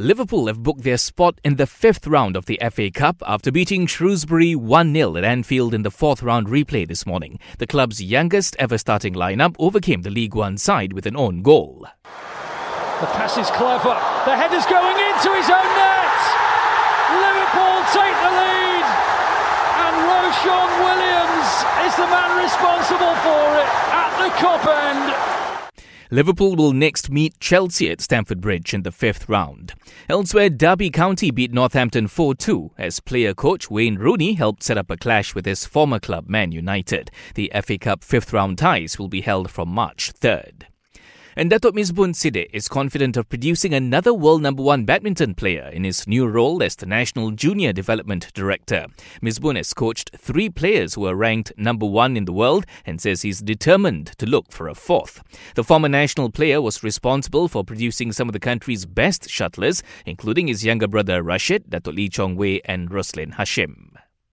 Liverpool have booked their spot in the fifth round of the FA Cup after beating Shrewsbury 1 0 at Anfield in the fourth round replay this morning. The club's youngest ever starting lineup overcame the League One side with an own goal. The pass is clever. The header's going into his own net. Liverpool take the lead. And Ro-Shaun Williams is the man responsible for it at the end. Liverpool will next meet Chelsea at Stamford Bridge in the fifth round. Elsewhere, Derby County beat Northampton 4 2 as player coach Wayne Rooney helped set up a clash with his former club, Man United. The FA Cup fifth round ties will be held from March 3rd. And Datuk Misbun Sidek is confident of producing another world number one badminton player in his new role as the National Junior Development Director. Misbun has coached three players who are ranked number one in the world and says he's determined to look for a fourth. The former national player was responsible for producing some of the country's best shuttlers, including his younger brother Rashid, Datuk Lee Chong Wei, and Roslin Hashim.